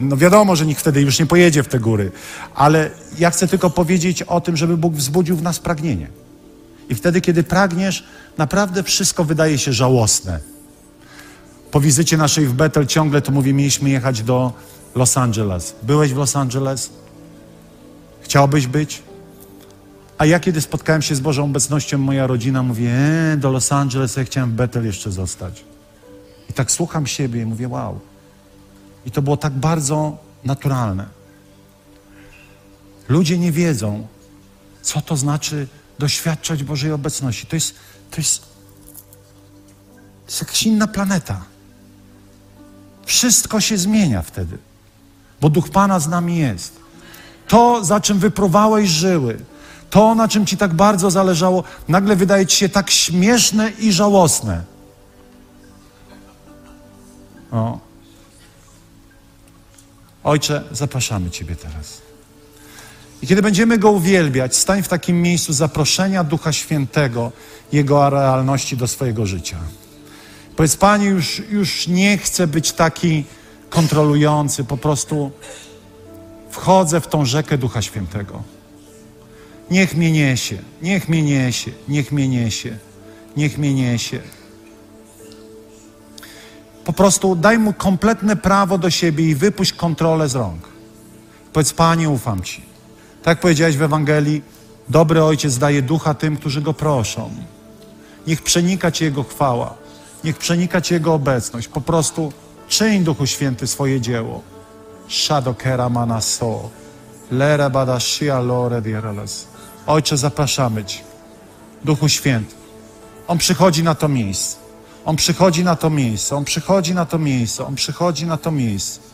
No wiadomo, że nikt wtedy już nie pojedzie w te góry, ale ja chcę tylko powiedzieć o tym, żeby Bóg wzbudził w nas pragnienie. I wtedy, kiedy pragniesz, naprawdę wszystko wydaje się żałosne. Po wizycie naszej w Bethel ciągle to mówię, mieliśmy jechać do Los Angeles. Byłeś w Los Angeles? Chciałbyś być? A ja kiedy spotkałem się z Bożą obecnością, moja rodzina mówi, e, do Los Angeles, ja chciałem w Bethel jeszcze zostać. I tak słucham siebie i mówię, wow. I to było tak bardzo naturalne. Ludzie nie wiedzą, co to znaczy doświadczać Bożej obecności. To jest, to jest, to jest jakaś inna planeta. Wszystko się zmienia wtedy, bo Duch Pana z nami jest. To, za czym wypruwałeś żyły, to, na czym ci tak bardzo zależało, nagle wydaje ci się tak śmieszne i żałosne. O. Ojcze, zapraszamy Ciebie teraz. I kiedy będziemy Go uwielbiać, stań w takim miejscu zaproszenia Ducha Świętego, Jego realności do swojego życia. Powiedz, Panie, już, już nie chcę być taki kontrolujący, po prostu wchodzę w tą rzekę Ducha Świętego. Niech mnie niesie, niech mnie niesie, niech mnie niesie, niech mnie niesie. Po prostu daj mu kompletne prawo do siebie i wypuść kontrolę z rąk. Powiedz, Panie, ufam Ci. Tak powiedziałeś w Ewangelii, dobry ojciec daje ducha tym, którzy go proszą. Niech przenika Cię Jego chwała. Niech przenika Cię Jego obecność. Po prostu czyń, Duchu Święty, swoje dzieło. Shadokera manaso. Lere badashia lore diereles. Ojcze, zapraszamy Cię. Duchu Święty. On przychodzi na to miejsce. On przychodzi na to miejsce. On przychodzi na to miejsce. On przychodzi na to miejsce.